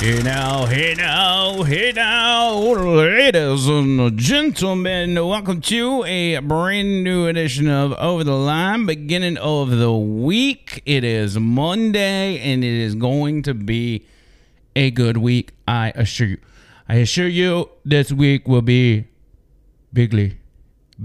Hey now, hey now, hey now, ladies and gentlemen, welcome to a brand new edition of Over the Line, beginning of the week. It is Monday, and it is going to be a good week, I assure you. I assure you, this week will be bigly,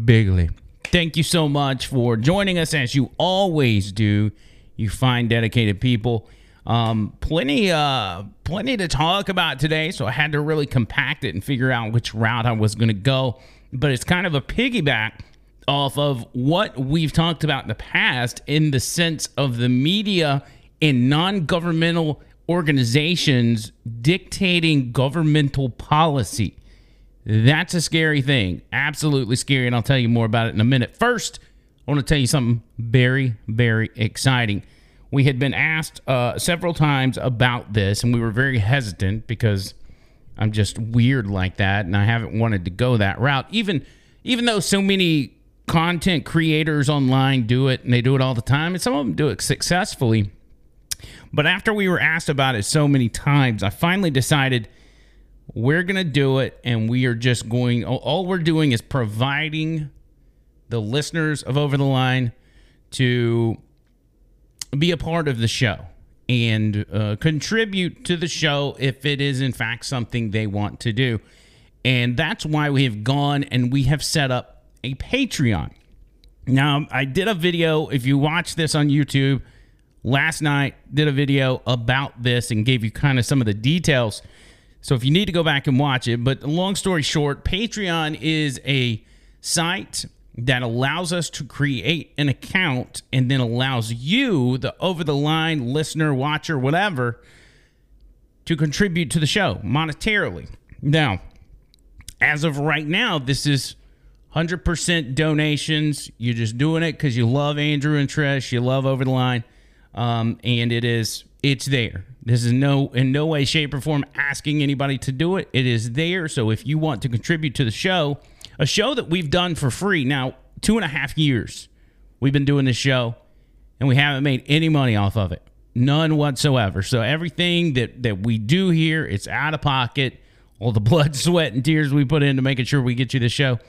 bigly. Thank you so much for joining us, as you always do. You find dedicated people. Um, plenty, uh, plenty to talk about today, so I had to really compact it and figure out which route I was going to go. But it's kind of a piggyback off of what we've talked about in the past, in the sense of the media and non-governmental organizations dictating governmental policy. That's a scary thing. Absolutely scary. And I'll tell you more about it in a minute. First, I want to tell you something very, very exciting. We had been asked uh, several times about this, and we were very hesitant because I'm just weird like that, and I haven't wanted to go that route. Even, even though so many content creators online do it, and they do it all the time, and some of them do it successfully. But after we were asked about it so many times, I finally decided we're going to do it, and we are just going, all we're doing is providing the listeners of Over the Line to be a part of the show and uh, contribute to the show if it is, in fact, something they want to do. And that's why we have gone and we have set up a Patreon. Now, I did a video, if you watch this on YouTube, last night did a video about this and gave you kind of some of the details. So if you need to go back and watch it, but long story short, Patreon is a site that allows us to create an account and then allows you, the over the line listener, watcher, whatever, to contribute to the show monetarily. Now, as of right now, this is 100% donations. You're just doing it because you love Andrew and Trish, you love Over the Line, um, and it is it's there. This is no in no way, shape, or form asking anybody to do it. It is there. So if you want to contribute to the show, a show that we've done for free now two and a half years, we've been doing this show, and we haven't made any money off of it, none whatsoever. So everything that that we do here, it's out of pocket. All the blood, sweat, and tears we put into making sure we get you the show,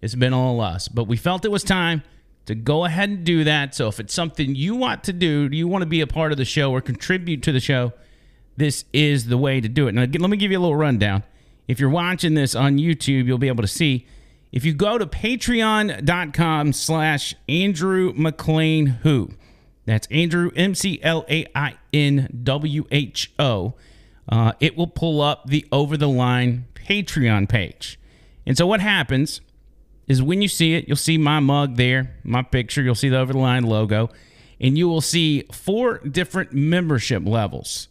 it's been all us. But we felt it was time to go ahead and do that. So if it's something you want to do, you want to be a part of the show or contribute to the show, this is the way to do it. Now, let me give you a little rundown. If you're watching this on YouTube, you'll be able to see. If you go to patreon.com slash Andrew McLain Who, that's Andrew, M C L A I N W H O, uh, it will pull up the over the line Patreon page. And so what happens is when you see it, you'll see my mug there, my picture, you'll see the over the line logo, and you will see four different membership levels.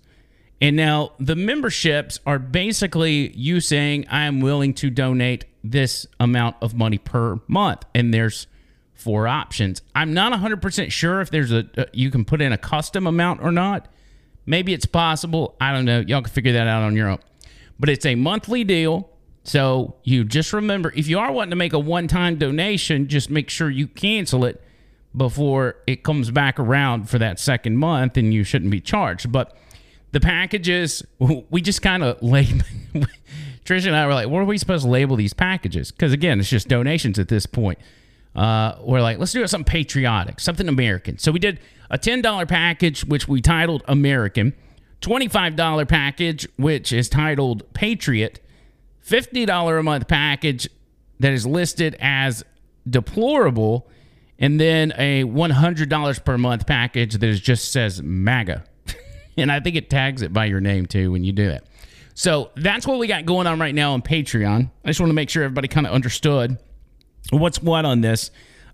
And now the memberships are basically you saying, I am willing to donate this amount of money per month. And there's four options. I'm not 100% sure if there's a, uh, you can put in a custom amount or not. Maybe it's possible. I don't know. Y'all can figure that out on your own. But it's a monthly deal. So you just remember if you are wanting to make a one time donation, just make sure you cancel it before it comes back around for that second month and you shouldn't be charged. But the packages, we just kind of label. Trish and I were like, what are we supposed to label these packages? Because again, it's just donations at this point. Uh, we're like, let's do something patriotic, something American. So we did a $10 package, which we titled American, $25 package, which is titled Patriot, $50 a month package that is listed as deplorable, and then a $100 per month package that just says MAGA. and I think it tags it by your name too when you do it. So that's what we got going on right now on Patreon. I just want to make sure everybody kind of understood what's what on this.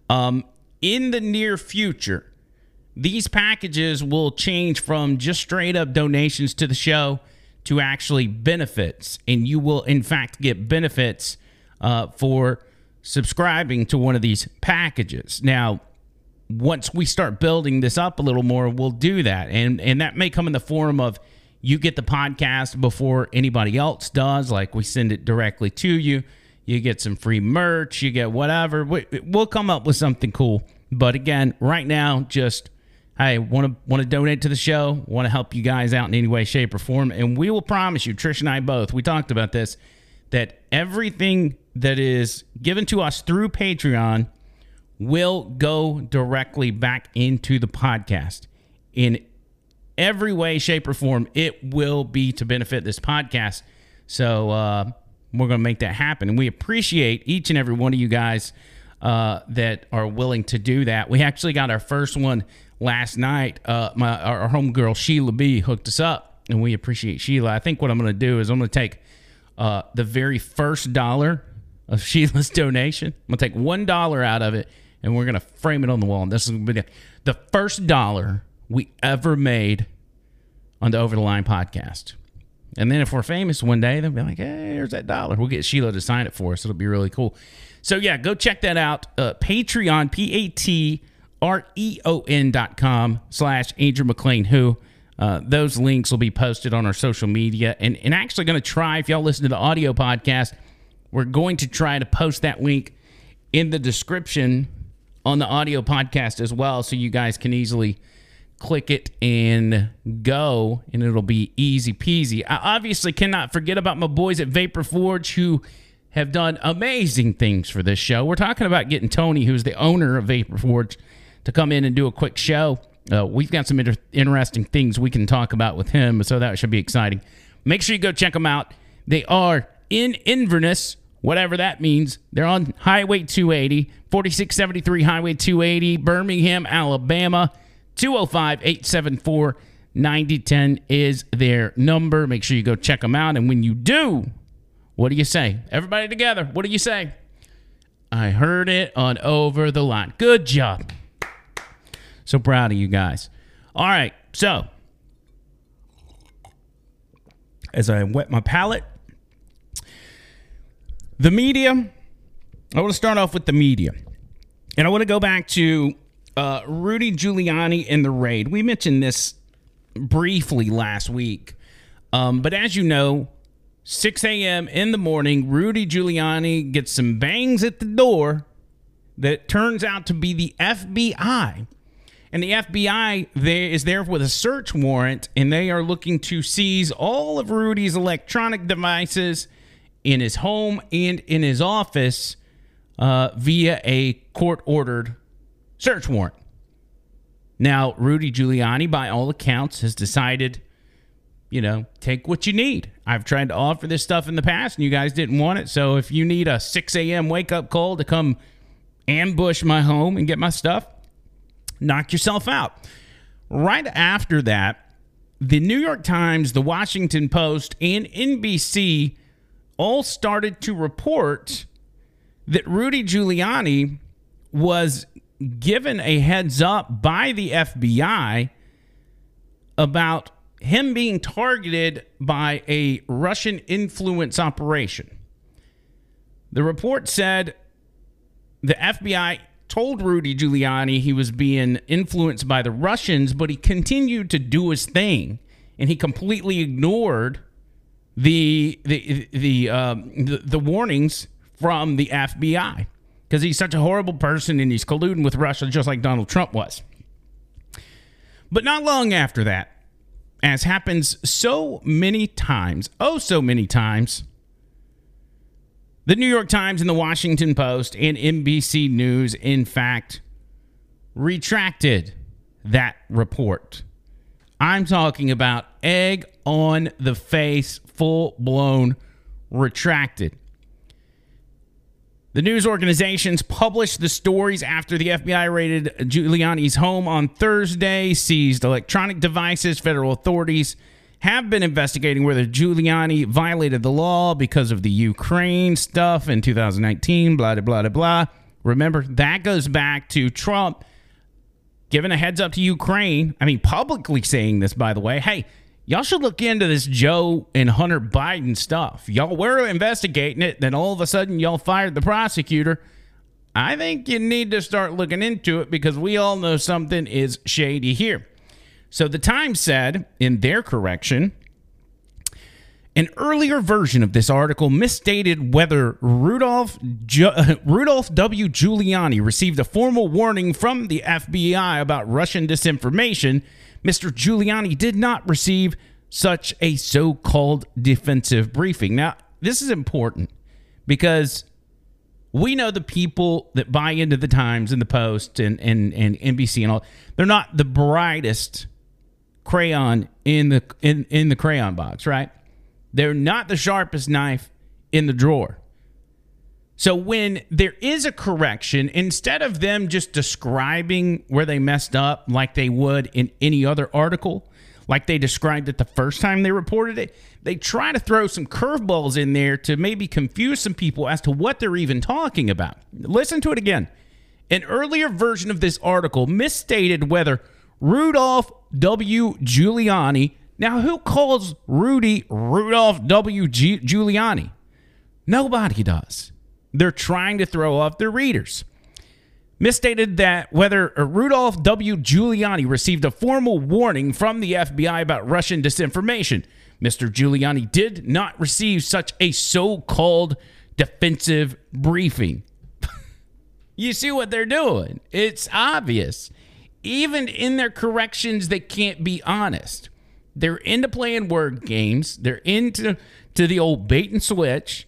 Um, in the near future, these packages will change from just straight up donations to the show to actually benefits. And you will, in fact, get benefits uh, for subscribing to one of these packages. Now, once we start building this up a little more, we'll do that. And and that may come in the form of you get the podcast before anybody else does, like we send it directly to you. You get some free merch, you get whatever. We, we'll come up with something cool. But again, right now, just hey, want to want to donate to the show, want to help you guys out in any way, shape, or form, and we will promise you, Trish and I both, we talked about this, that everything that is given to us through Patreon will go directly back into the podcast in every way, shape, or form. It will be to benefit this podcast. So uh, we're going to make that happen, and we appreciate each and every one of you guys uh, that are willing to do that. We actually got our first one last night. Uh, my our, homegirl Sheila B hooked us up, and we appreciate Sheila. I think what I'm going to do is I'm going to take uh, the very first dollar of Sheila's donation. I'm going to take one dollar out of it, and we're going to frame it on the wall. And this is going to be the first dollar we ever made on the Over the Line podcast. And then if we're famous one day, they'll be like, hey, here's that dollar. We'll get Sheila to sign it for us. It'll be really cool. So, yeah, go check that out. Uh, Patreon, P A T R E O N dot com slash Andrew McLain, who. Uh, those links will be posted on our social media. And, and actually, going to try, if y'all listen to the audio podcast, we're going to try to post that link in the description on the audio podcast as well. So you guys can easily click it and go, and it'll be easy peasy. I obviously cannot forget about my boys at Vapor Forge who have done amazing things for this show. We're talking about getting Tony, who's the owner of Vapor Forge, to come in and do a quick show. Uh, we've got some inter- interesting things we can talk about with him, so that should be exciting. Make sure you go check them out. They are in Inverness, whatever that means. They're on Highway 280, 4673 Highway 280, Birmingham, Alabama. 205 874 9010 is their number. Make sure you go check them out. And when you do, what do you say? Everybody together, what do you say? I heard it on Over the Line. Good job. So proud of you guys. All right, so as I wet my palate, the media, I want to start off with the media. And I want to go back to uh, Rudy Giuliani and the raid. We mentioned this briefly last week. Um, but as you know, 6 a.m. in the morning, Rudy Giuliani gets some bangs at the door that turns out to be the FBI. And the FBI is there with a search warrant, and they are looking to seize all of Rudy's electronic devices in his home and in his office uh, via a court ordered search warrant. Now, Rudy Giuliani, by all accounts, has decided, you know, take what you need. I've tried to offer this stuff in the past and you guys didn't want it. So if you need a 6 a.m. wake up call to come ambush my home and get my stuff, knock yourself out. Right after that, the New York Times, the Washington Post, and NBC all started to report that Rudy Giuliani was given a heads up by the FBI about him being targeted by a Russian influence operation. The report said the FBI told Rudy Giuliani he was being influenced by the Russians, but he continued to do his thing, and he completely ignored the the the um, the, the warnings from the FBI because he's such a horrible person and he's colluding with Russia just like Donald Trump was. But not long after that, as happens so many times, oh, so many times, the New York Times and the Washington Post and NBC News, in fact, retracted that report. I'm talking about egg on the face, full blown retracted. The news organizations published the stories after the FBI raided Giuliani's home on Thursday, seized electronic devices. Federal authorities have been investigating whether Giuliani violated the law because of the Ukraine stuff in 2019, blah, blah, blah, blah. Remember, that goes back to Trump giving a heads up to Ukraine. I mean, publicly saying this, by the way. Hey, y'all should look into this Joe and Hunter Biden stuff. Y'all were investigating it, then all of a sudden y'all fired the prosecutor. I think you need to start looking into it because we all know something is shady here. So the Times said in their correction, An earlier version of this article misstated whether Rudolph Ju- Rudolph W. Giuliani received a formal warning from the FBI about Russian disinformation. Mr. Giuliani did not receive such a so-called defensive briefing. Now, this is important because we know the people that buy into the Times and the Post and, and, and NBC and all, they're not the brightest crayon in the in, in the crayon box, right? They're not the sharpest knife in the drawer. So when there is a correction, instead of them just describing where they messed up like they would in any other article, like they described it the first time they reported it, they try to throw some curveballs in there to maybe confuse some people as to what they're even talking about. Listen to it again. An earlier version of this article misstated whether Rudolph W. Giuliani. Now, who calls Rudy Rudolph W. G- Giuliani? Nobody does. They're trying to throw off their readers. Misstated that whether Rudolph W. Giuliani received a formal warning from the FBI about Russian disinformation. Mr. Giuliani did not receive such a so called defensive briefing. you see what they're doing? It's obvious. Even in their corrections, they can't be honest. They're into playing word games, they're into to the old bait and switch.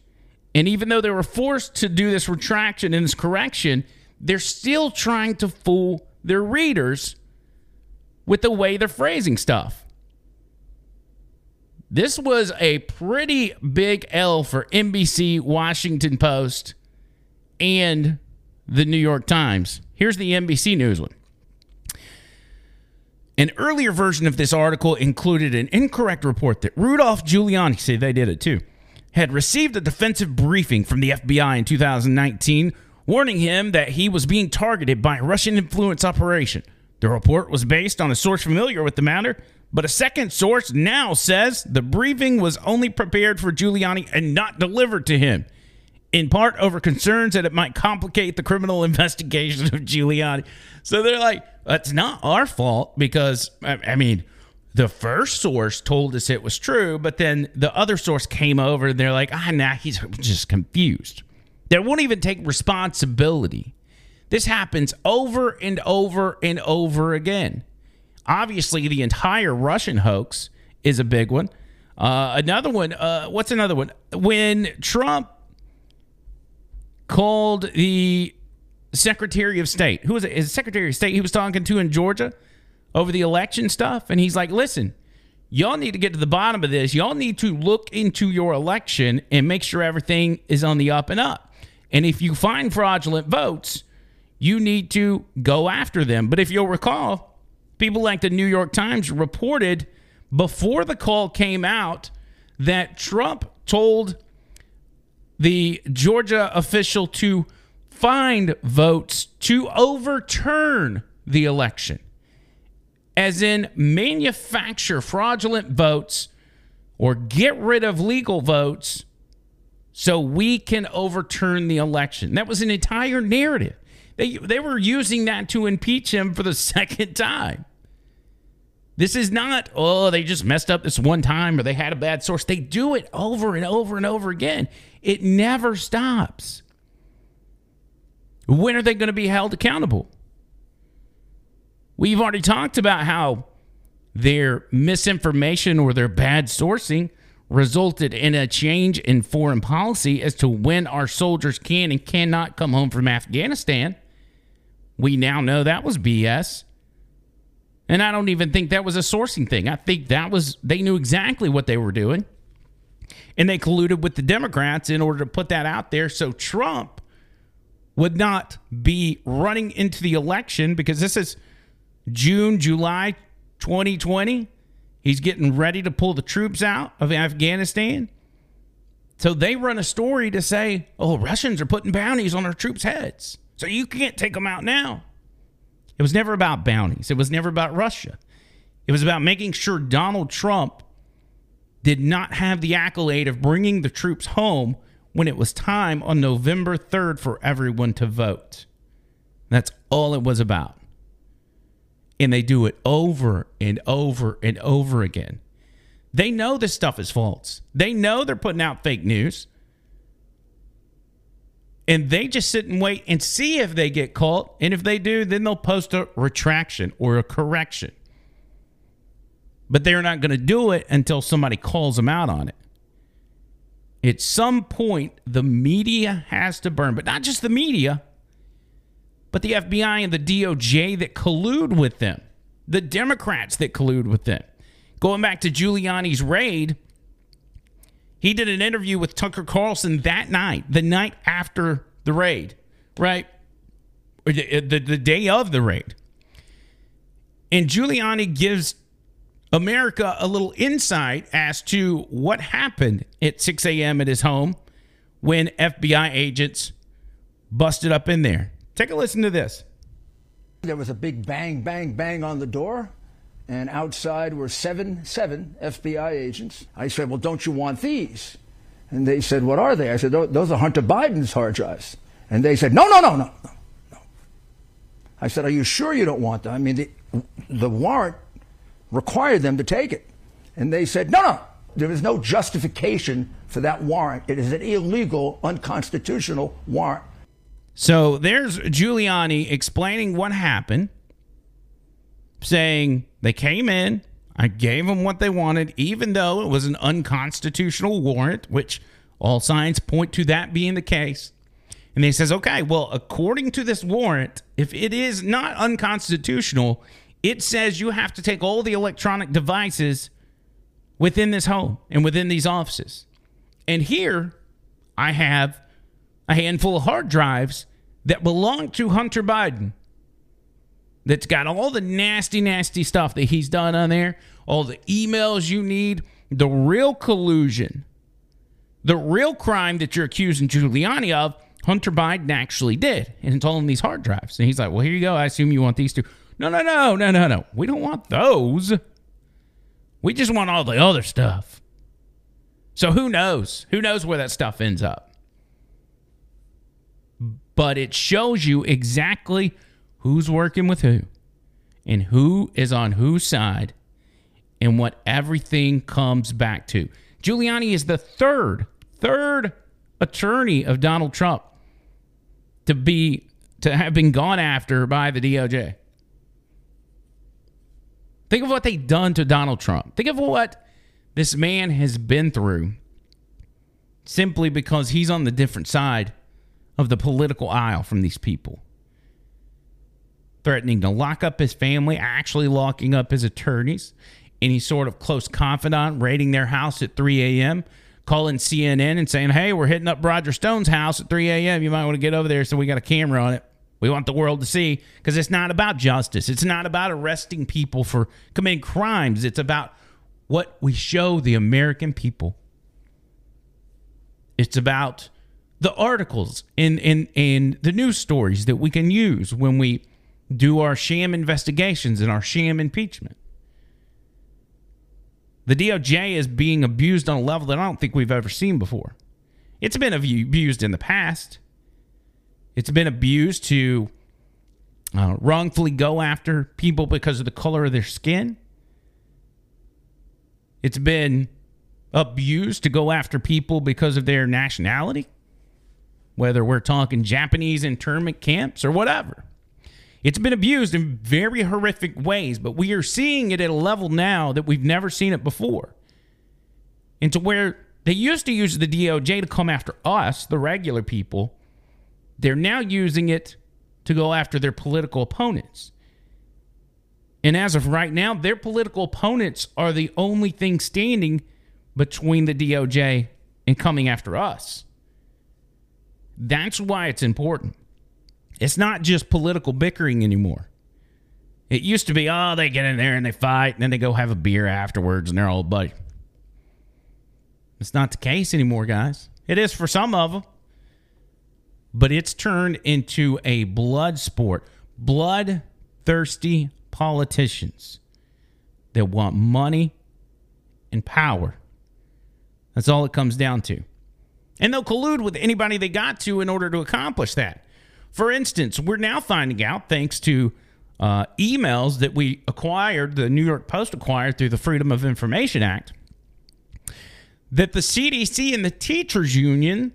And even though they were forced to do this retraction and this correction, they're still trying to fool their readers with the way they're phrasing stuff. This was a pretty big L for NBC, Washington Post, and the New York Times. Here's the NBC News one. An earlier version of this article included an incorrect report that Rudolph Giuliani, see, they did it too, had received a defensive briefing from the FBI in 2019 warning him that he was being targeted by a Russian influence operation. The report was based on a source familiar with the matter, but a second source now says the briefing was only prepared for Giuliani and not delivered to him, in part over concerns that it might complicate the criminal investigation of Giuliani. So they're like, it's not our fault because, I mean, the first source told us it was true, but then the other source came over and they're like, ah, nah, he's just confused. They won't even take responsibility. This happens over and over and over again. Obviously, the entire Russian hoax is a big one. Uh, another one, uh, what's another one? When Trump called the Secretary of State, who was it? Secretary of State he was talking to in Georgia over the election stuff. And he's like, listen, y'all need to get to the bottom of this. Y'all need to look into your election and make sure everything is on the up and up. And if you find fraudulent votes, you need to go after them. But if you'll recall, people like the New York Times reported before the call came out that Trump told the Georgia official to find votes to overturn the election, as in manufacture fraudulent votes or get rid of legal votes so we can overturn the election. That was an entire narrative. They, they were using that to impeach him for the second time. This is not, oh, they just messed up this one time or they had a bad source. They do it over and over and over again. It never stops. When are they going to be held accountable? We've already talked about how their misinformation or their bad sourcing resulted in a change in foreign policy as to when our soldiers can and cannot come home from Afghanistan. We now know that was BS. And I don't even think that was a sourcing thing. I think that was, they knew exactly what they were doing. And they colluded with the Democrats in order to put that out there so Trump would not be running into the election because this is June, July 2020. He's getting ready to pull the troops out of Afghanistan. So they run a story to say, oh, Russians are putting bounties on our troops' heads. So you can't take them out now. It was never about bounties, it was never about Russia. It was about making sure Donald Trump did not have the accolade of bringing the troops home when it was time on November 3rd for everyone to vote. That's all it was about and they do it over and over and over again. They know this stuff is false. They know they're putting out fake news. And they just sit and wait and see if they get caught. And if they do, then they'll post a retraction or a correction. But they're not going to do it until somebody calls them out on it. At some point, the media has to burn, but not just the media, but the FBI and the DOJ that collude with them, the Democrats that collude with them. Going back to Giuliani's raid, he did an interview with Tucker Carlson that night, the night after the raid, right? The, the, the day of the raid. And Giuliani gives America a little insight as to what happened at 6 a.m. at his home when FBI agents busted up in there. Take a listen to this. There was a big bang, bang, bang on the door, and outside were seven, seven FBI agents. I said, Well, don't you want these? And they said, What are they? I said, Those are Hunter Biden's hard drives. And they said, No, no, no, no, no. I said, Are you sure you don't want them? I mean, the, the warrant required them to take it. And they said, no, no, there is no justification for that warrant. It is an illegal, unconstitutional warrant. So there's Giuliani explaining what happened, saying they came in, I gave them what they wanted, even though it was an unconstitutional warrant, which all signs point to that being the case. And he says, okay, well, according to this warrant, if it is not unconstitutional, it says you have to take all the electronic devices within this home and within these offices. And here I have a handful of hard drives that belong to Hunter Biden that's got all the nasty, nasty stuff that he's done on there, all the emails you need, the real collusion, the real crime that you're accusing Giuliani of, Hunter Biden actually did. And it's all in these hard drives. And he's like, well, here you go. I assume you want these two. No, no, no, no, no, no. We don't want those. We just want all the other stuff. So who knows? Who knows where that stuff ends up? But it shows you exactly who's working with who and who is on whose side and what everything comes back to. Giuliani is the third, third attorney of Donald Trump to be to have been gone after by the DOJ. Think of what they've done to Donald Trump. Think of what this man has been through simply because he's on the different side of the political aisle from these people. Threatening to lock up his family, actually locking up his attorneys, any sort of close confidant raiding their house at 3 a.m., calling CNN and saying, Hey, we're hitting up Roger Stone's house at 3 a.m. You might want to get over there so we got a camera on it. We want the world to see because it's not about justice. It's not about arresting people for committing crimes. It's about what we show the American people. It's about the articles and in, in the news stories that we can use when we do our sham investigations and our sham impeachment. The DOJ is being abused on a level that I don't think we've ever seen before. It's been abused in the past. It's been abused to uh, wrongfully go after people because of the color of their skin. It's been abused to go after people because of their nationality, whether we're talking Japanese internment camps or whatever. It's been abused in very horrific ways, but we are seeing it at a level now that we've never seen it before. And to where they used to use the DOJ to come after us, the regular people, they're now using it to go after their political opponents. And as of right now, their political opponents are the only thing standing between the DOJ and coming after us. That's why it's important. It's not just political bickering anymore. It used to be, oh, they get in there and they fight, and then they go have a beer afterwards and they're all buddy. It's not the case anymore, guys. It is for some of them but it's turned into a blood sport. Bloodthirsty politicians that want money and power. That's all it comes down to. And they'll collude with anybody they got to in order to accomplish that. For instance, we're now finding out, thanks to uh, emails that we acquired, the New York Post acquired through the Freedom of Information Act, that the CDC and the teachers union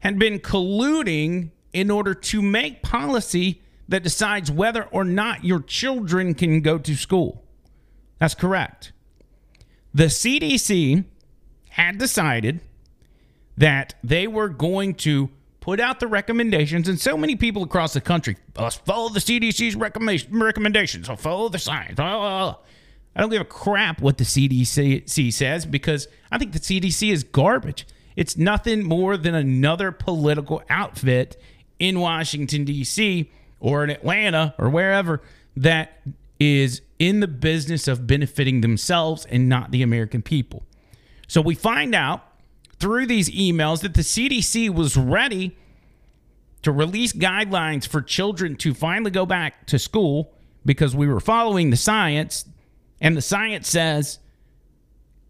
had been colluding in order to make policy that decides whether or not your children can go to school. That's correct. The CDC had decided that they were going to put out the recommendations, and so many people across the country let's follow the CDC's recommendations. I'll follow the science. Oh, I don't give a crap what the CDC says because I think the CDC is garbage. It's nothing more than another political outfit in Washington, D.C., or in Atlanta, or wherever that is in the business of benefiting themselves and not the American people. So we find out through these emails that the CDC was ready to release guidelines for children to finally go back to school because we were following the science, and the science says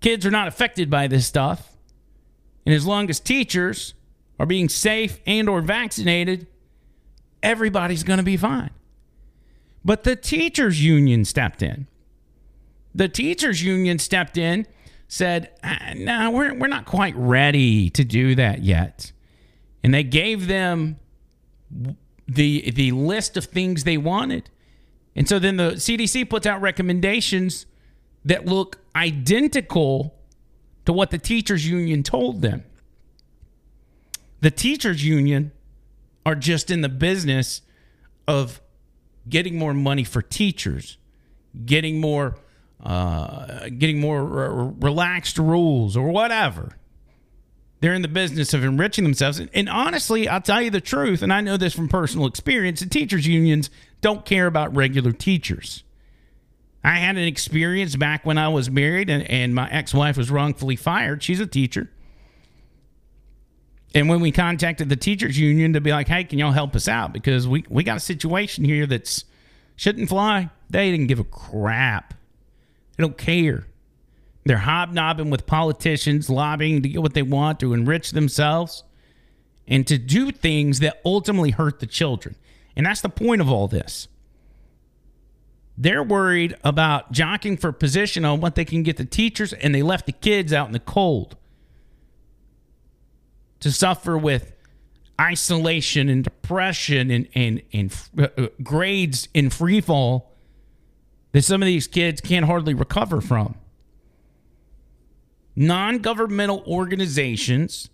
kids are not affected by this stuff. And as long as teachers are being safe and or vaccinated, everybody's going to be fine. But the teachers union stepped in. The teachers union stepped in said, ah, no, we're, we're not quite ready to do that yet. And they gave them the, the list of things they wanted. And so then the CDC puts out recommendations that look identical to what the teachers union told them. The teachers union are just in the business of getting more money for teachers, getting more uh, getting more re- relaxed rules or whatever. They're in the business of enriching themselves. And, and honestly, I'll tell you the truth, and I know this from personal experience the teachers' unions don't care about regular teachers. I had an experience back when I was married and, and my ex wife was wrongfully fired. She's a teacher. And when we contacted the teachers union to be like, hey, can y'all help us out? Because we, we got a situation here that's shouldn't fly. They didn't give a crap. They don't care. They're hobnobbing with politicians, lobbying to get what they want to enrich themselves and to do things that ultimately hurt the children. And that's the point of all this. They're worried about jockeying for position on what they can get the teachers, and they left the kids out in the cold to suffer with isolation and depression and, and, and uh, grades in free fall that some of these kids can't hardly recover from. Non governmental organizations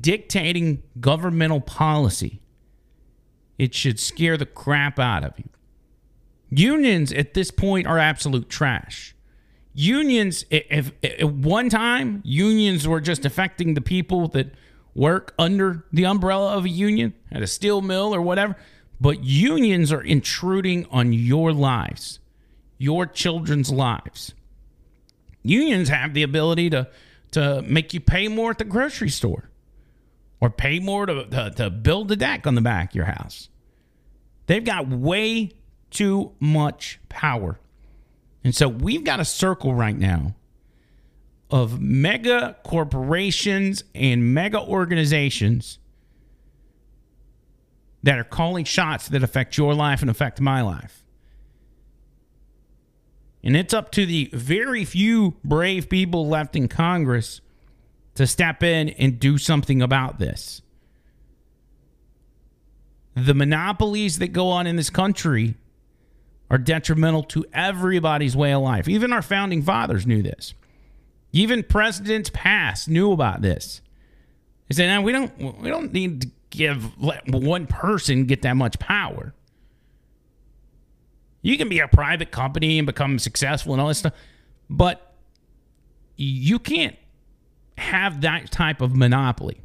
dictating governmental policy. It should scare the crap out of you. Unions at this point are absolute trash. Unions, if, if, if one time unions were just affecting the people that work under the umbrella of a union at a steel mill or whatever, but unions are intruding on your lives your children's lives. Unions have the ability to, to make you pay more at the grocery store or pay more to, to, to build a deck on the back of your house. They've got way too much power. And so we've got a circle right now of mega corporations and mega organizations that are calling shots that affect your life and affect my life. And it's up to the very few brave people left in Congress to step in and do something about this. The monopolies that go on in this country are detrimental to everybody's way of life. Even our founding fathers knew this. Even presidents past knew about this. They said, "No, we don't. We don't need to give one person get that much power." You can be a private company and become successful and all this stuff, but you can't have that type of monopoly.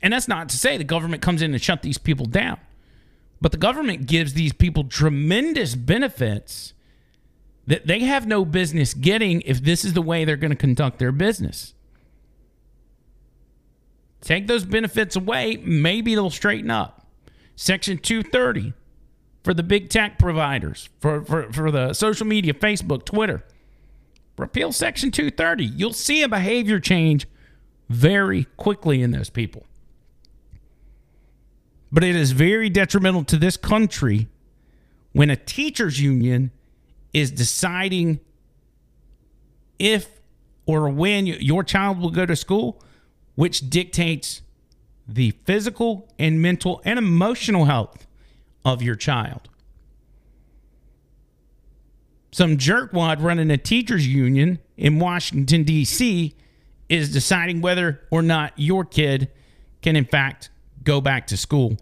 And that's not to say the government comes in and shut these people down, but the government gives these people tremendous benefits that they have no business getting if this is the way they're going to conduct their business. Take those benefits away, maybe they'll straighten up. Section 230 for the big tech providers, for, for, for the social media, Facebook, Twitter. Repeal Section 230. You'll see a behavior change very quickly in those people. But it is very detrimental to this country when a teachers union is deciding if or when your child will go to school, which dictates the physical and mental and emotional health of your child. Some jerkwad running a teachers union in Washington, D.C. is deciding whether or not your kid can, in fact, go back to school.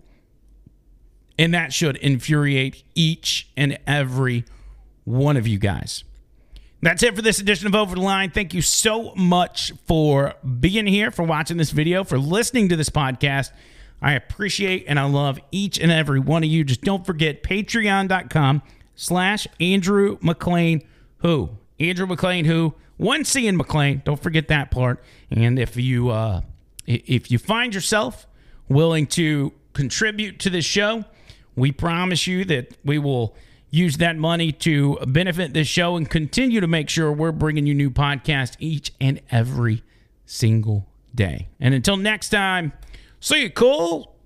And that should infuriate each and every one of you guys. That's it for this edition of Over the Line. Thank you so much for being here, for watching this video, for listening to this podcast. I appreciate and I love each and every one of you. Just don't forget patreon.com slash Andrew McLain who. Andrew McLain who. One C in McLain. Don't forget that part. And if you uh if you find yourself willing to contribute to this show, we promise you that we will use that money to benefit this show and continue to make sure we're bringing you new podcasts each and every single day. And until next time, see you cool.